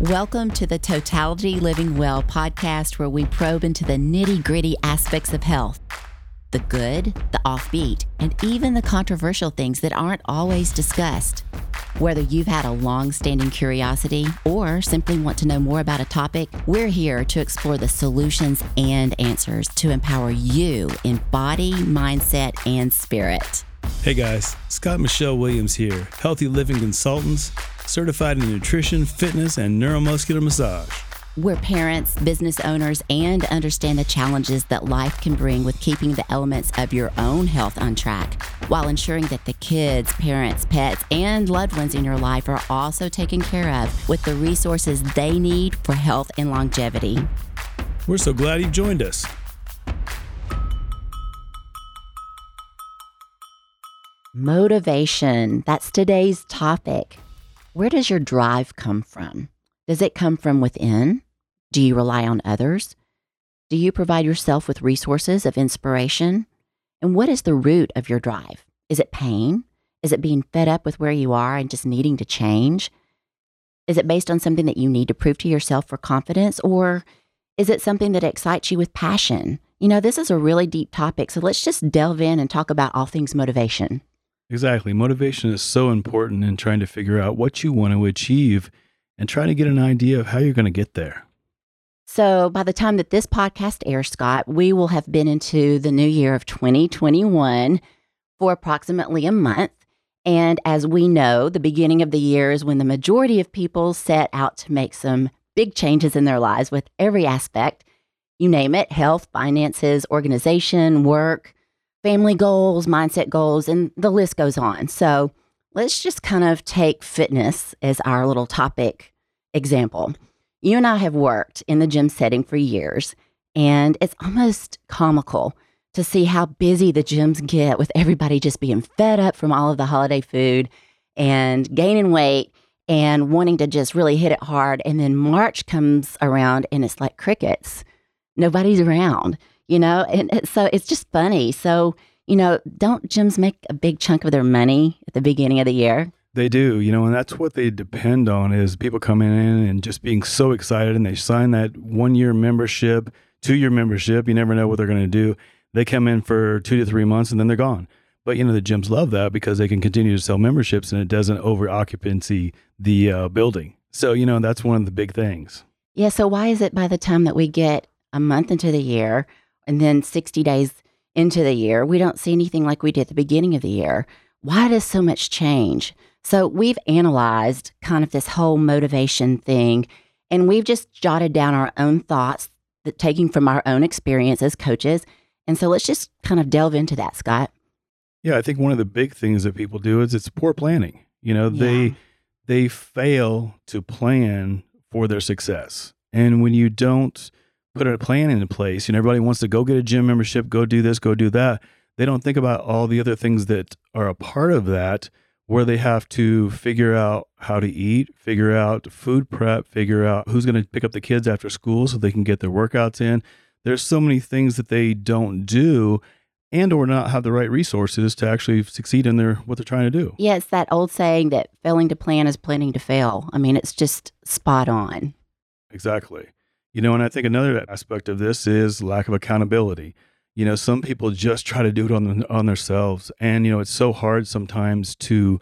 Welcome to the Totality Living Well podcast, where we probe into the nitty gritty aspects of health the good, the offbeat, and even the controversial things that aren't always discussed. Whether you've had a long standing curiosity or simply want to know more about a topic, we're here to explore the solutions and answers to empower you in body, mindset, and spirit. Hey guys, Scott Michelle Williams here, Healthy Living Consultants, certified in nutrition, fitness, and neuromuscular massage. We're parents, business owners, and understand the challenges that life can bring with keeping the elements of your own health on track while ensuring that the kids, parents, pets, and loved ones in your life are also taken care of with the resources they need for health and longevity. We're so glad you've joined us. Motivation. That's today's topic. Where does your drive come from? Does it come from within? Do you rely on others? Do you provide yourself with resources of inspiration? And what is the root of your drive? Is it pain? Is it being fed up with where you are and just needing to change? Is it based on something that you need to prove to yourself for confidence? Or is it something that excites you with passion? You know, this is a really deep topic, so let's just delve in and talk about all things motivation. Exactly. Motivation is so important in trying to figure out what you want to achieve and trying to get an idea of how you're going to get there. So, by the time that this podcast airs, Scott, we will have been into the new year of 2021 for approximately a month. And as we know, the beginning of the year is when the majority of people set out to make some big changes in their lives with every aspect. You name it health, finances, organization, work, family goals, mindset goals, and the list goes on. So let's just kind of take fitness as our little topic example. You and I have worked in the gym setting for years, and it's almost comical to see how busy the gyms get with everybody just being fed up from all of the holiday food and gaining weight and wanting to just really hit it hard. And then March comes around and it's like crickets. Nobody's around you know? And so it's just funny. So, you know, don't gyms make a big chunk of their money at the beginning of the year? They do, you know, and that's what they depend on is people coming in and just being so excited and they sign that one year membership, two year membership. You never know what they're going to do. They come in for two to three months and then they're gone. But you know the gyms love that because they can continue to sell memberships and it doesn't over occupancy the uh, building. So you know that's one of the big things. Yeah. So why is it by the time that we get a month into the year, and then 60 days into the year, we don't see anything like we did at the beginning of the year. Why does so much change? So we've analyzed kind of this whole motivation thing, and we've just jotted down our own thoughts that taking from our own experience as coaches. And so let's just kind of delve into that, Scott. Yeah, I think one of the big things that people do is it's poor planning. You know, yeah. they they fail to plan for their success. And when you don't put a plan into place. You know, everybody wants to go get a gym membership, go do this, go do that. They don't think about all the other things that are a part of that, where they have to figure out how to eat, figure out food prep, figure out who's going to pick up the kids after school so they can get their workouts in. There's so many things that they don't do and or not have the right resources to actually succeed in their what they're trying to do. Yeah, it's that old saying that failing to plan is planning to fail. I mean, it's just spot on. Exactly. You know, and I think another aspect of this is lack of accountability. You know, some people just try to do it on on themselves, and you know, it's so hard sometimes to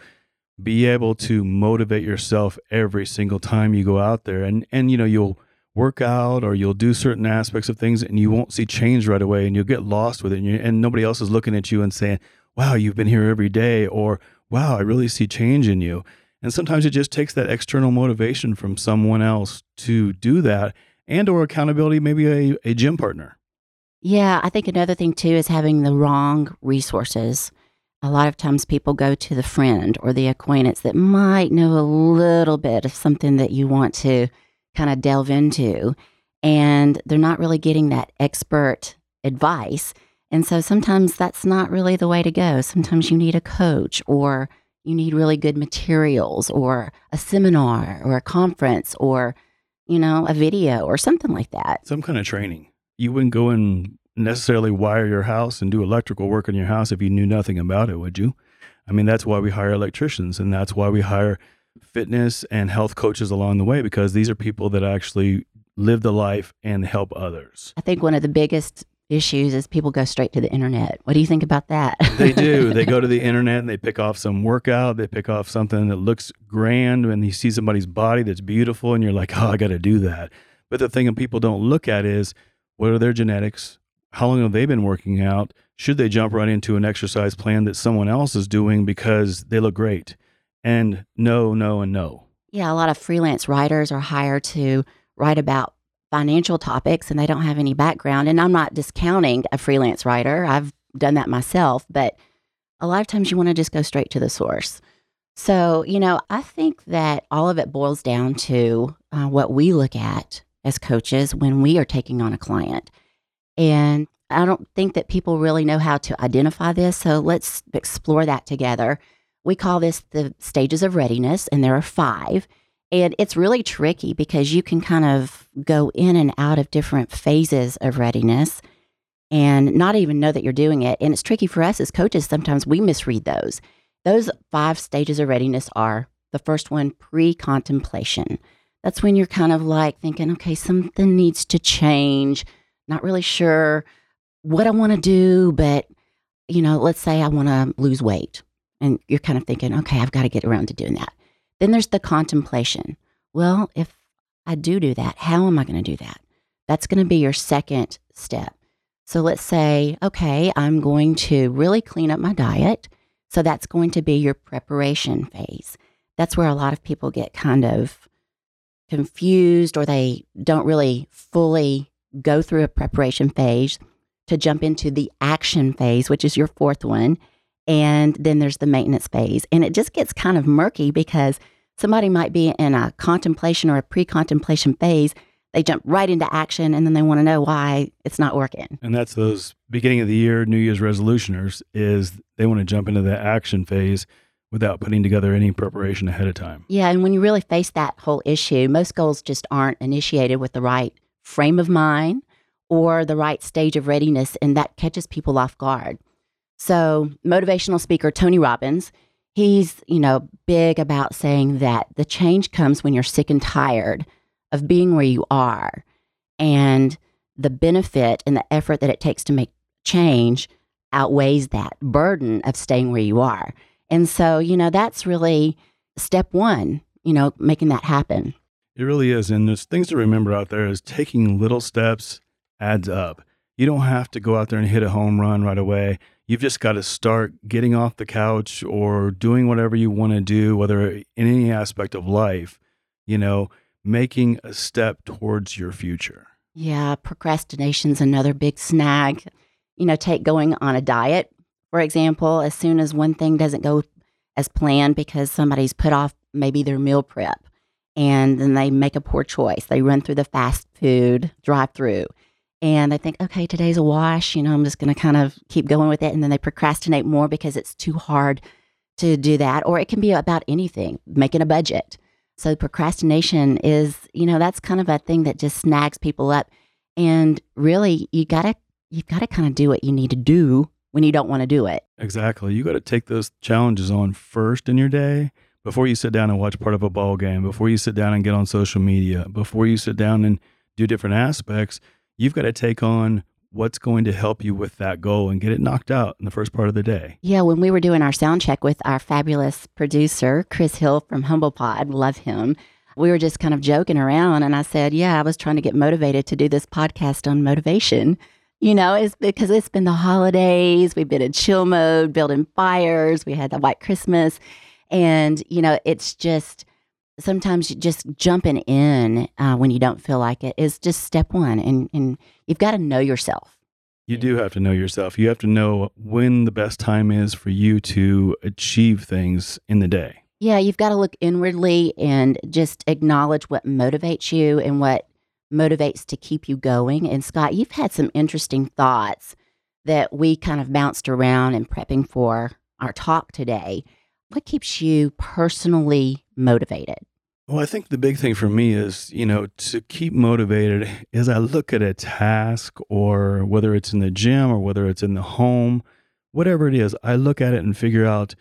be able to motivate yourself every single time you go out there, and and you know, you'll work out or you'll do certain aspects of things, and you won't see change right away, and you'll get lost with it, and, and nobody else is looking at you and saying, "Wow, you've been here every day," or "Wow, I really see change in you." And sometimes it just takes that external motivation from someone else to do that and or accountability, maybe a, a gym partner. Yeah, I think another thing too is having the wrong resources. A lot of times people go to the friend or the acquaintance that might know a little bit of something that you want to kind of delve into, and they're not really getting that expert advice. And so sometimes that's not really the way to go. Sometimes you need a coach or you need really good materials or a seminar or a conference or you know, a video or something like that. Some kind of training. You wouldn't go and necessarily wire your house and do electrical work in your house if you knew nothing about it, would you? I mean, that's why we hire electricians and that's why we hire fitness and health coaches along the way because these are people that actually live the life and help others. I think one of the biggest issues is people go straight to the internet. What do you think about that? they do. They go to the internet and they pick off some workout. They pick off something that looks grand and you see somebody's body that's beautiful and you're like, oh, I got to do that. But the thing that people don't look at is what are their genetics? How long have they been working out? Should they jump right into an exercise plan that someone else is doing because they look great? And no, no, and no. Yeah, a lot of freelance writers are hired to write about financial topics and they don't have any background. And I'm not discounting a freelance writer, I've done that myself, but a lot of times you want to just go straight to the source. So, you know, I think that all of it boils down to uh, what we look at as coaches when we are taking on a client. And I don't think that people really know how to identify this. So let's explore that together. We call this the stages of readiness, and there are five. And it's really tricky because you can kind of go in and out of different phases of readiness and not even know that you're doing it. And it's tricky for us as coaches. Sometimes we misread those. Those five stages of readiness are the first one, pre contemplation. That's when you're kind of like thinking, okay, something needs to change. Not really sure what I want to do, but, you know, let's say I want to lose weight. And you're kind of thinking, okay, I've got to get around to doing that. Then there's the contemplation. Well, if I do do that, how am I going to do that? That's going to be your second step. So let's say, okay, I'm going to really clean up my diet. So that's going to be your preparation phase. That's where a lot of people get kind of confused or they don't really fully go through a preparation phase to jump into the action phase, which is your fourth one. And then there's the maintenance phase. And it just gets kind of murky because somebody might be in a contemplation or a pre contemplation phase. They jump right into action and then they want to know why it's not working. And that's those beginning of the year New Year's resolutioners is they want to jump into the action phase without putting together any preparation ahead of time. Yeah, and when you really face that whole issue, most goals just aren't initiated with the right frame of mind or the right stage of readiness, and that catches people off guard. So, motivational speaker Tony Robbins, he's, you know, big about saying that the change comes when you're sick and tired of being where you are. And the benefit and the effort that it takes to make change outweighs that burden of staying where you are. And so, you know, that's really step one, you know, making that happen. It really is. And there's things to remember out there is taking little steps adds up. You don't have to go out there and hit a home run right away. You've just got to start getting off the couch or doing whatever you want to do, whether in any aspect of life, you know, making a step towards your future. Yeah, procrastination's another big snag. You know, take going on a diet, for example, as soon as one thing doesn't go as planned because somebody's put off maybe their meal prep and then they make a poor choice. They run through the fast food drive through and they think, okay, today's a wash. You know, I'm just going to kind of keep going with it. And then they procrastinate more because it's too hard to do that. Or it can be about anything, making a budget. So procrastination is, you know, that's kind of a thing that just snags people up. And really, you got to, you've got to kind of do what you need to do when you don't want to do it. Exactly. You got to take those challenges on first in your day before you sit down and watch part of a ball game, before you sit down and get on social media, before you sit down and do different aspects you've got to take on what's going to help you with that goal and get it knocked out in the first part of the day. Yeah, when we were doing our sound check with our fabulous producer, Chris Hill from Humble Pod, love him. We were just kind of joking around and I said, "Yeah, I was trying to get motivated to do this podcast on motivation." You know, it's because it's been the holidays, we've been in chill mode, building fires, we had the white Christmas, and you know, it's just sometimes you just jumping in uh, when you don't feel like it is just step one and, and you've got to know yourself. You do have to know yourself. You have to know when the best time is for you to achieve things in the day. Yeah you've got to look inwardly and just acknowledge what motivates you and what motivates to keep you going. And scott you've had some interesting thoughts that we kind of bounced around and prepping for our talk today. What keeps you personally motivated? Well, I think the big thing for me is, you know, to keep motivated is I look at a task or whether it's in the gym or whether it's in the home, whatever it is, I look at it and figure out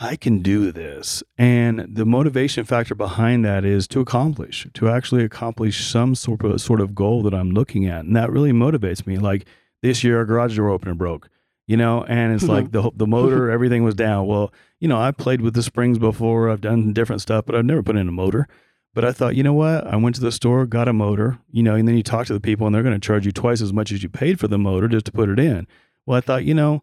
I can do this. And the motivation factor behind that is to accomplish, to actually accomplish some sort of sort of goal that I'm looking at. And that really motivates me. Like this year, our garage door opener broke, you know, and it's like the the motor, everything was down. Well, you know, I played with the springs before. I've done different stuff, but I've never put in a motor. But I thought, you know what? I went to the store, got a motor, you know, and then you talk to the people and they're going to charge you twice as much as you paid for the motor just to put it in. Well, I thought, you know,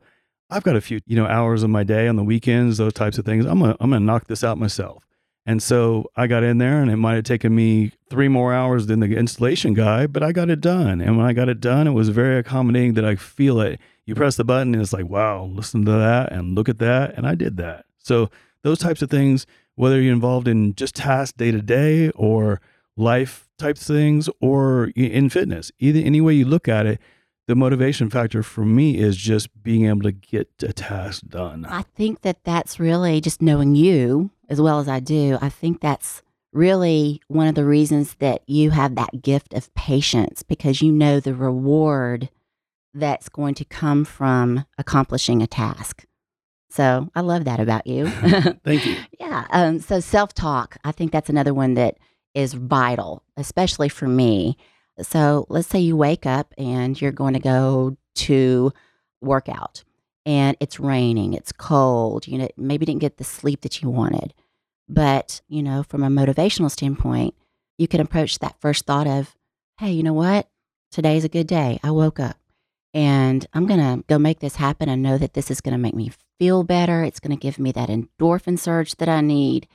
I've got a few, you know, hours of my day on the weekends, those types of things. I'm gonna, I'm gonna knock this out myself. And so I got in there, and it might have taken me three more hours than the installation guy, but I got it done. And when I got it done, it was very accommodating that I feel it. You press the button, and it's like, wow, listen to that and look at that, and I did that. So those types of things, whether you're involved in just tasks day to day or life type things, or in fitness, either any way you look at it, the motivation factor for me is just being able to get a task done. I think that that's really just knowing you as well as I do. I think that's really one of the reasons that you have that gift of patience because you know the reward that's going to come from accomplishing a task. So I love that about you. Thank you. yeah. Um, so self talk, I think that's another one that is vital, especially for me. So let's say you wake up and you're going to go to workout and it's raining, it's cold, you know, maybe didn't get the sleep that you wanted. But, you know, from a motivational standpoint, you can approach that first thought of, hey, you know what? Today's a good day. I woke up and I'm going to go make this happen I know that this is going to make me feel better. It's going to give me that endorphin surge that I need.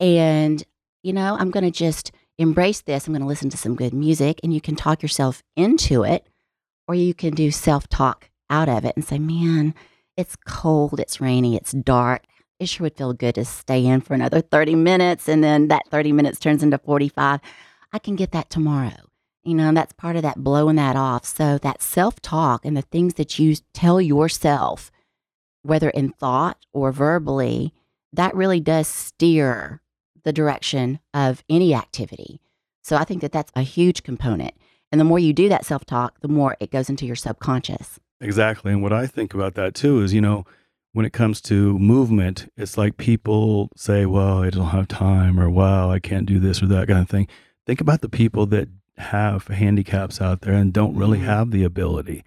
And, you know, I'm going to just embrace this. I'm going to listen to some good music, and you can talk yourself into it, or you can do self talk out of it and say, man, it's cold, it's rainy, it's dark. It sure would feel good to stay in for another 30 minutes, and then that 30 minutes turns into 45. I can get that tomorrow. You know, that's part of that blowing that off. So, that self talk and the things that you tell yourself, whether in thought or verbally, that really does steer the direction of any activity. So I think that that's a huge component. And the more you do that self talk, the more it goes into your subconscious. Exactly. And what I think about that too is, you know, when it comes to movement, it's like people say, well, I don't have time or wow, I can't do this or that kind of thing. Think about the people that have handicaps out there and don't really mm-hmm. have the ability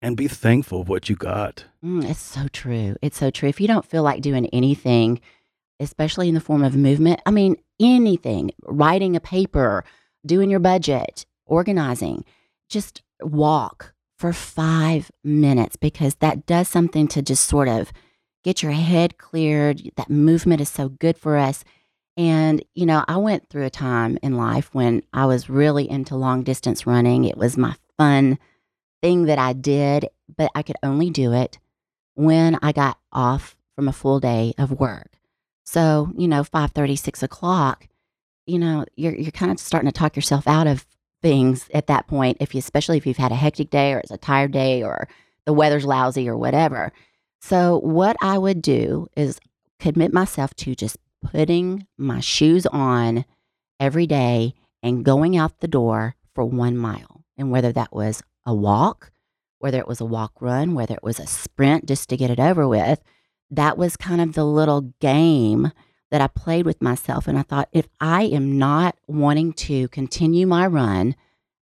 and be thankful of what you got. Mm, it's so true. It's so true. If you don't feel like doing anything, especially in the form of movement. I mean, anything, writing a paper, doing your budget, organizing, just walk for five minutes because that does something to just sort of get your head cleared. That movement is so good for us. And, you know, I went through a time in life when I was really into long distance running. It was my fun thing that I did, but I could only do it when I got off from a full day of work. So, you know, 5 6 o'clock, you know, you're, you're kind of starting to talk yourself out of things at that point, if you, especially if you've had a hectic day or it's a tired day or the weather's lousy or whatever. So, what I would do is commit myself to just putting my shoes on every day and going out the door for one mile. And whether that was a walk, whether it was a walk run, whether it was a sprint just to get it over with, that was kind of the little game that I played with myself. And I thought, if I am not wanting to continue my run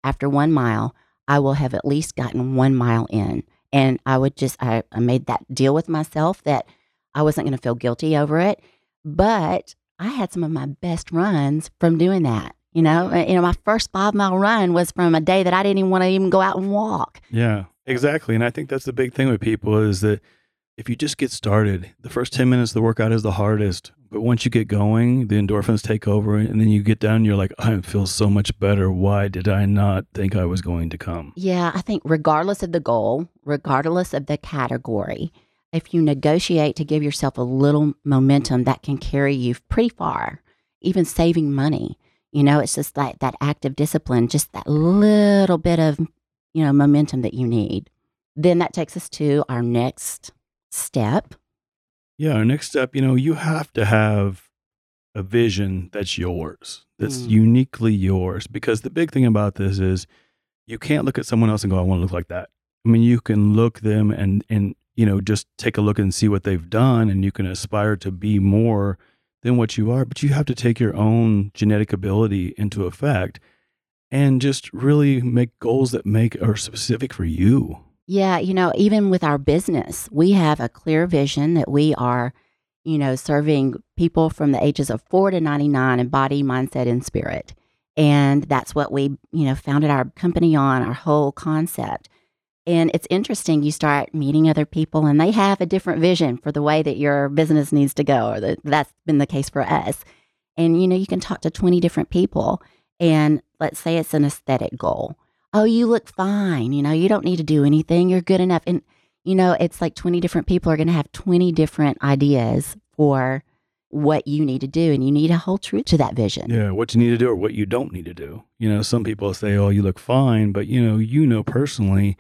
after one mile, I will have at least gotten one mile in. And I would just, I, I made that deal with myself that I wasn't going to feel guilty over it. But I had some of my best runs from doing that. You know, you know, my first five mile run was from a day that I didn't even want to even go out and walk. Yeah, exactly. And I think that's the big thing with people is that if you just get started, the first 10 minutes of the workout is the hardest. But once you get going, the endorphins take over, and then you get down, you're like, I feel so much better. Why did I not think I was going to come? Yeah, I think regardless of the goal, regardless of the category, if you negotiate to give yourself a little momentum, that can carry you pretty far, even saving money. You know, it's just like that active discipline, just that little bit of, you know, momentum that you need. Then that takes us to our next step. Yeah, our next step, you know, you have to have a vision that's yours, that's mm. uniquely yours. Because the big thing about this is you can't look at someone else and go, I want to look like that. I mean, you can look them and and you know, just take a look and see what they've done and you can aspire to be more than what you are. But you have to take your own genetic ability into effect and just really make goals that make are specific for you. Yeah, you know, even with our business, we have a clear vision that we are, you know, serving people from the ages of 4 to 99 in body, mindset and spirit. And that's what we, you know, founded our company on, our whole concept. And it's interesting, you start meeting other people and they have a different vision for the way that your business needs to go, or the, that's been the case for us. And, you know, you can talk to 20 different people and let's say it's an aesthetic goal. Oh, you look fine. You know, you don't need to do anything. You're good enough. And, you know, it's like 20 different people are going to have 20 different ideas for what you need to do. And you need to hold true to that vision. Yeah, what you need to do or what you don't need to do. You know, some people say, oh, you look fine. But, you know, you know personally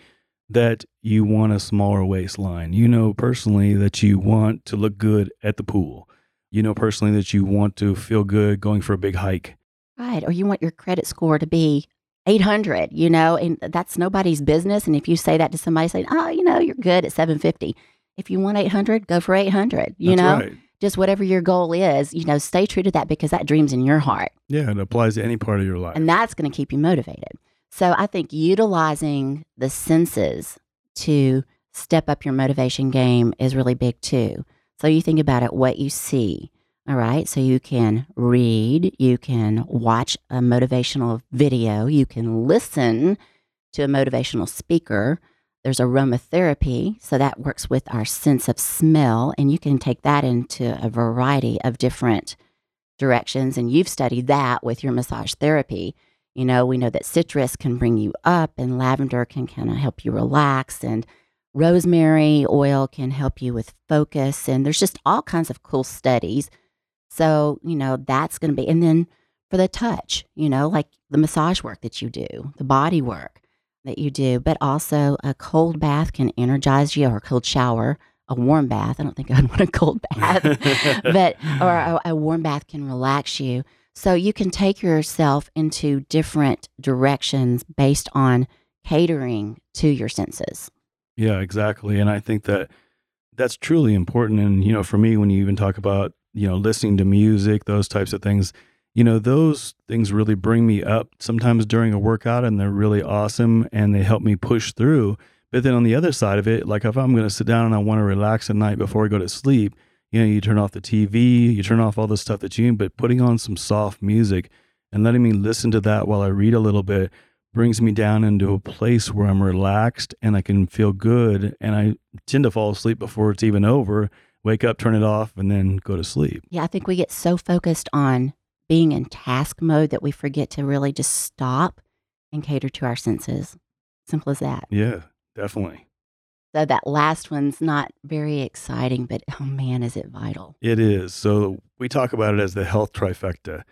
that you want a smaller waistline. You know personally that you want to look good at the pool. You know personally that you want to feel good going for a big hike. Right. Or you want your credit score to be 800, you know, and that's nobody's business. And if you say that to somebody saying, oh, you know, you're good at 750. If you want 800, go for 800, you That's know, right. just whatever your goal is, you know, stay true to that because that dream's in your heart. Yeah, And it applies to any part of your life. And that's going to keep you motivated. So I think utilizing the senses to step up your motivation game is really big too. So you think about it, what you see. All right. So you can read, you can watch a motivational video, you can listen to a motivational speaker. There's aromatherapy. So that works with our sense of smell. And you can take that into a variety of different directions. And you've studied that with your massage therapy. You know, we know that citrus can bring you up, and lavender can kind of help you relax, and rosemary oil can help you with focus. And there's just all kinds of cool studies. So, you know, that's going to be, and then for the touch, you know, like the massage work that you do, the body work that you do, but also a cold bath can energize you or a cold shower. A warm bath. I don't think I'd want a cold bath, but or a, a warm bath can relax you. So you can take yourself into different directions based on catering to your senses. Yeah, exactly. And I think that that's truly important. And, you know, for me, when you even talk about, you know, listening to music, those types of things, you know, those things really bring me up sometimes during a workout and they're really awesome and they help me push through. But then on the other side of it, like if I'm going to sit down and I want to relax at night before I go to sleep, you know, you turn off the TV, you turn off all the stuff that you, but putting on some soft music and letting me listen to that while I read a little bit brings me down into a place where I'm relaxed and I can feel good. And I tend to fall asleep before it's even over, wake up, turn it off, and then go to sleep. Yeah, I think we get so focused on being in task mode that we forget to really just stop and cater to our senses. Simple as that. Yeah, definitely. So that last one's not very exciting, but oh man, is it vital. It is. So we talk about it as the health trifecta.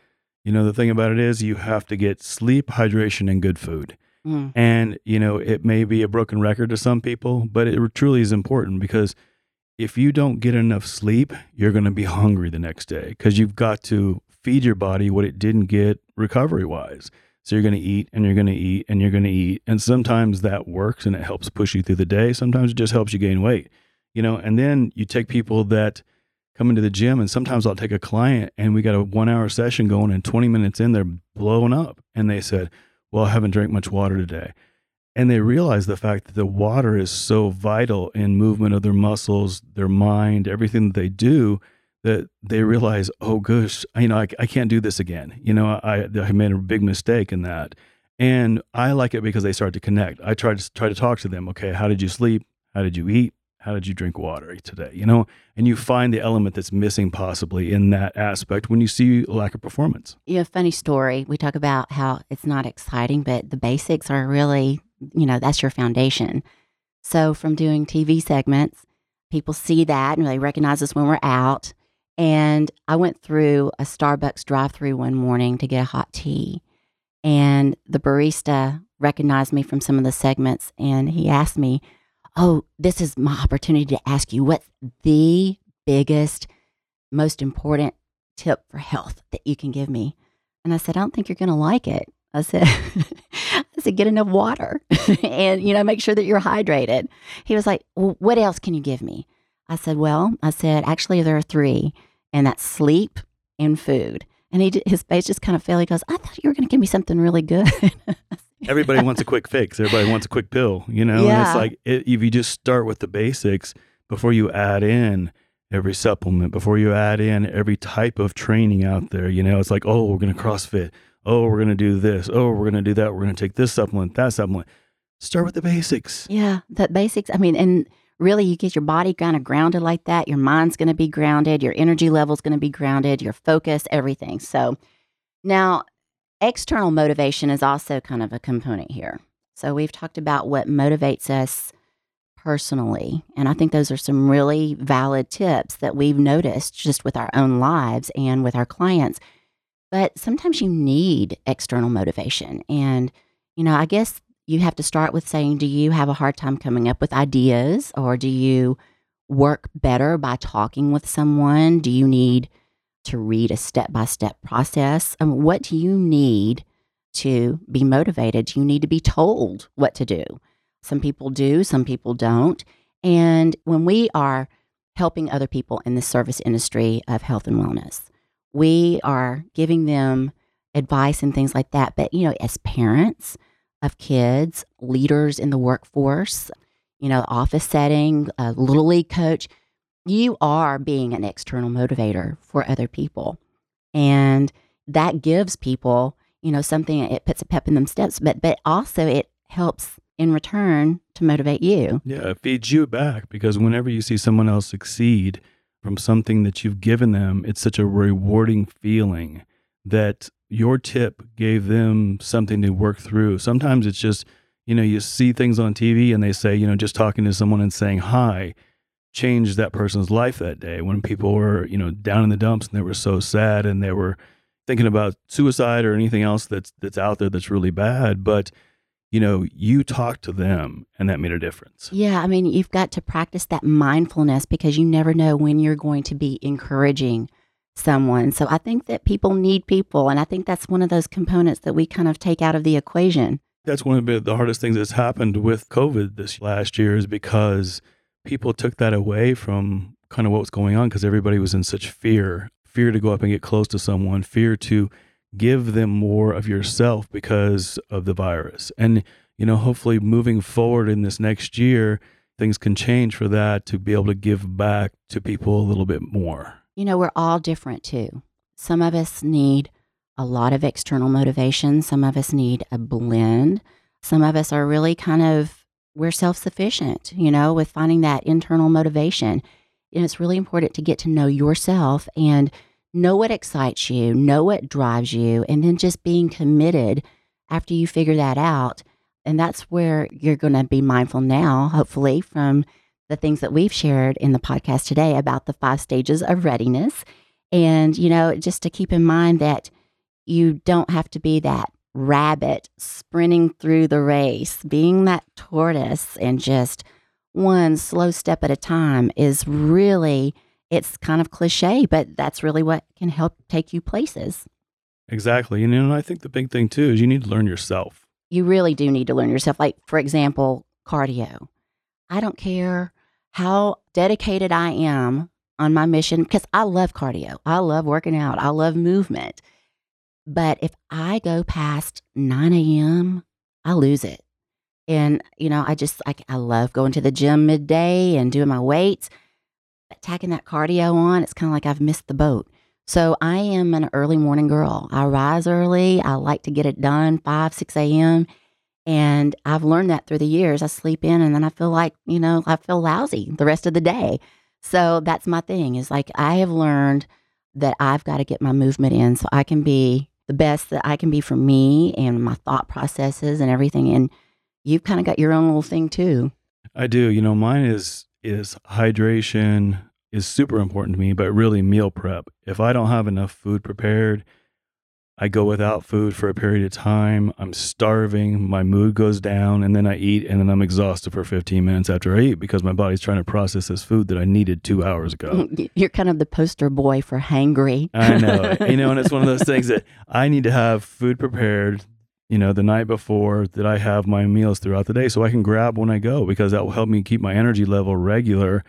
You know, the thing about it is you have to get sleep, hydration, and good food. Mm. And, you know, it may be a broken record to some people, but it truly is important because if you don't get enough sleep, you're going to be hungry the next day because you've got to feed your body what it didn't get recovery wise. So you're going to eat and you're going to eat and you're going to eat. And sometimes that works and it helps push you through the day. Sometimes it just helps you gain weight, you know, and then you take people that come into the gym and sometimes I'll take a client and we got a one hour session going and 20 minutes in, they're blowing up. And they said, well, I haven't drank much water today. And they realize the fact that the water is so vital in movement of their muscles, their mind, everything that they do, that they realize, oh gosh, you know, I, I can't do this again. You know, I, I made a big mistake in that. And I like it because they start to connect. I try to try to talk to them. Okay, how did you sleep? How did you eat? How did you drink water today? You know, and you find the element that's missing possibly in that aspect when you see lack of performance. Know, funny story. We talk about how it's not exciting, but the basics are really, you know, that's your foundation. So from doing TV segments, people see that and they recognize us when we're out. And I went through a Starbucks drive through one morning to get a hot tea. And the barista recognized me from some of the segments and he asked me, Oh, this is my opportunity to ask you what's the biggest, most important tip for health that you can give me? And I said, I don't think you're going to like it. I said, I said, get enough water and, you know, make sure that you're hydrated. He was like, well, what else can you give me? I said, well, I said, actually, there are three, and that's sleep and food. And he, his face just kind of fell. He goes, I thought you were going to give me something really good. Everybody wants a quick fix. Everybody wants a quick pill, you know? Yeah. And it's like, it, if you just start with the basics before you add in every supplement, before you add in every type of training out there, you know, it's like, oh, we're going to CrossFit. Oh, we're going to do this. Oh, we're going to do that. We're going to take this supplement, that supplement. Start with the basics. Yeah, the basics. I mean, and really, you get your body kind of grounded like that. Your mind's going to be grounded. Your energy level's going to be grounded. Your focus, everything. So now, external motivation is also kind of a component here. So we've talked about what motivates us personally, and I think those are some really valid tips that we've noticed just with our own lives and with our clients. But sometimes you need external motivation, and you know, I guess you have to start with saying, do you have a hard time coming up with ideas or do you work better by talking with someone? Do you need to read a step by step process? Mean, what do you need to be motivated? Do you need to be told what to do? Some people do, some people don't. And when we are helping other people in the service industry of health and wellness, we are giving them advice and things like that. But, you know, as parents, of kids, leaders in the workforce, you know, office setting, a little league coach, you are being an external motivator for other people. And that gives people, you know, something, it puts a pep in them steps, but, but also it helps in return to motivate you. Yeah, it feeds you back because whenever you see someone else succeed from something that you've given them, it's such a rewarding feeling that your tip gave them something to work through. Sometimes it's just, you know, you see things on TV and they say, you know, just talking to someone and saying hi changed that person's life that day when people were, you know, down in the dumps and they were so sad and they were thinking about suicide or anything else that's that's out there that's really bad, but you know, you talked to them and that made a difference. Yeah, I mean, you've got to practice that mindfulness because you never know when you're going to be encouraging someone. So I think that people need people. And I think that's one of those components that we kind of take out of the equation. That's one of the hardest things that's happened with COVID this last year is because people took that away from kind of what was going on because everybody was in such fear fear to go up and get close to someone, fear to give them more of yourself because of the virus. And, you know, hopefully moving forward in this next year, things can change for that to be able to give back to people a little bit more you know, we're all different too. Some of us need a lot of external motivation, some of us need a blend. Some of us are really kind of, we're self sufficient, you know, with finding that internal motivation. And it's really important to get to know yourself and know what excites you, know what drives you, and then just being committed after you figure that out. And that's where you're going to be mindful now, hopefully, from the things that we've shared in the podcast today about the five stages of readiness. And, you know, just to keep in mind that you don't have to be that rabbit sprinting through the race, being that tortoise and just one slow step at a time is really, it's kind of cliche, but that's really what can help take you places. Exactly. And, you know, I think the big thing too is you need to learn yourself. You really do need to learn yourself. Like, for example, cardio. I don't care how dedicated I am on my mission because I love cardio. I love working out. I love movement. But if I go past 9 a.m., I lose it. And, you know, I just, I, I love going to the gym midday and doing my weights. Tacking that cardio on, it's kind of like I've missed the boat. So I am an early morning girl. I rise early. I like to get it done 5, 6 a.m. And I've learned that through the years. I sleep in and then I feel like, you know, I feel lousy the rest of the day. So that's my thing is like I have learned that I've got to get my movement in so I can be the best that I can be for me and my thought processes and everything. And you've kind of got your own little thing too. I do. You know, mine is is hydration is super important to me, but really meal prep. If I don't have enough food prepared, I go without food for a period of time. I'm starving. My mood goes down, and then I eat, and then I'm exhausted for 15 minutes after I eat because my body's trying to process this food that I needed two hours ago. You're kind of the poster boy for hangry. I know. you know, and it's one of those things that I need to have food prepared, you know, the night before that I have my meals throughout the day so I can grab when I go because that will help me keep my energy level regular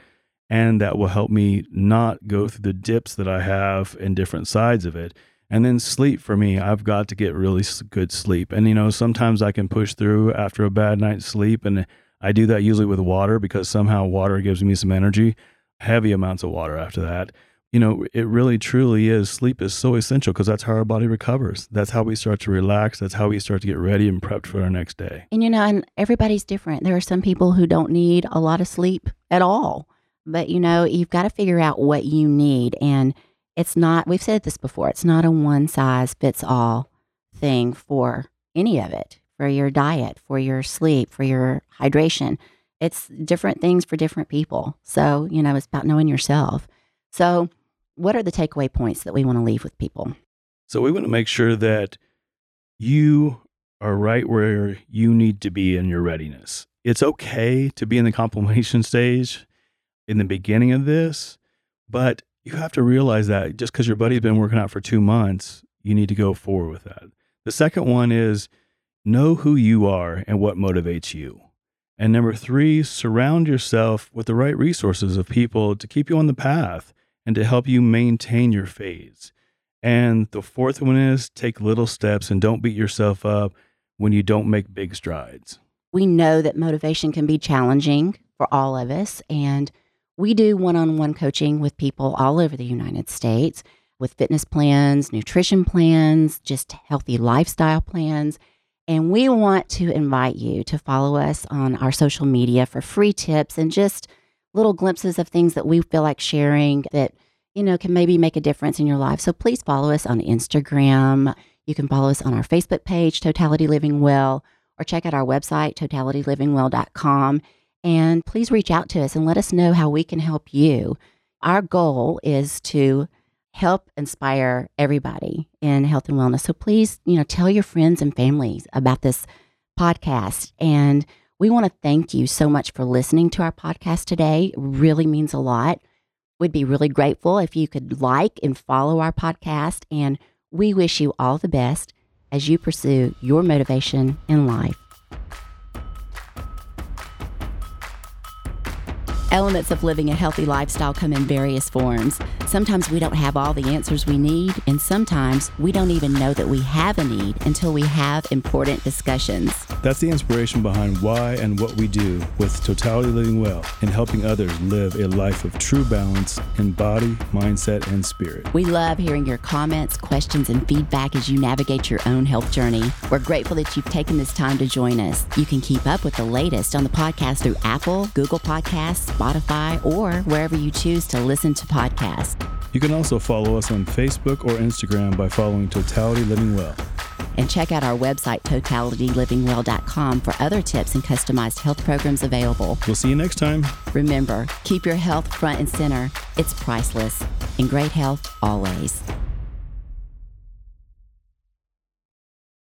and that will help me not go through the dips that I have in different sides of it. And then sleep for me, I've got to get really good sleep. And, you know, sometimes I can push through after a bad night's sleep. And I do that usually with water because somehow water gives me some energy, heavy amounts of water after that you know, it really truly is. Sleep is so essential because that's how our body recovers. That's how we start to relax. That's how we start to get ready and prepped for our next day. And, you know, and everybody's different. There are some people who don't need a lot of sleep at all. But, you know, you've got to figure out what you need. And it's not, we've said this before, it's not a one size fits all thing for any of it, for your diet, for your sleep, for your hydration. It's different things for different people. So, you know, it's about knowing yourself. So, what are the takeaway points that we want to leave with people? So we want to make sure that you are right where you need to be in your readiness. It's okay to be in the complimation stage in the beginning of this, but you have to realize that just because your buddy's been working out for two months, you need to go forward with that. The second one is know who you are and what motivates you. And number three, surround yourself with the right resources of people to keep you on the path and to help you maintain your phase. And the fourth one is take little steps and don't beat yourself up when you don't make big strides. We know that motivation can be challenging for all of us. And we do one on one coaching with people all over the United States with fitness plans, nutrition plans, just healthy lifestyle plans. And we want to invite you to follow us on our social media for free tips and just little glimpses of things that we feel like sharing that, you know, can maybe make a difference in your life. So please follow us on Instagram. You can follow us on our Facebook page, Totality Living Well, or check out our website, totalitylivingwell.com. And please reach out to us and let us know how we can help you. Our goal is to help inspire everybody in health and wellness. So please, you know, tell your friends and families about this podcast and we want to thank you so much for listening to our podcast today. It really means a lot. We'd be really grateful if you could like and follow our podcast. And we wish you all the best as you pursue your motivation in life. Elements of living a healthy lifestyle come in various forms. Sometimes we don't have all the answers we need, and sometimes we don't even know that we have a need until we have important discussions. That's the inspiration behind why and what we do with Totality Living Well and helping others live a life of true balance in body, mindset, and spirit. We love hearing your comments, questions, and feedback as you navigate your own health journey. We're grateful that you've taken this time to join us. You can keep up with the latest on the podcast through Apple, Google Podcasts, Spotify, or wherever you choose to listen to podcasts. You can also follow us on Facebook or Instagram by following Totality Living Well. And check out our website, totalitylivingwell.com, for other tips and customized health programs available. We'll see you next time. Remember, keep your health front and center. It's priceless. In great health, always.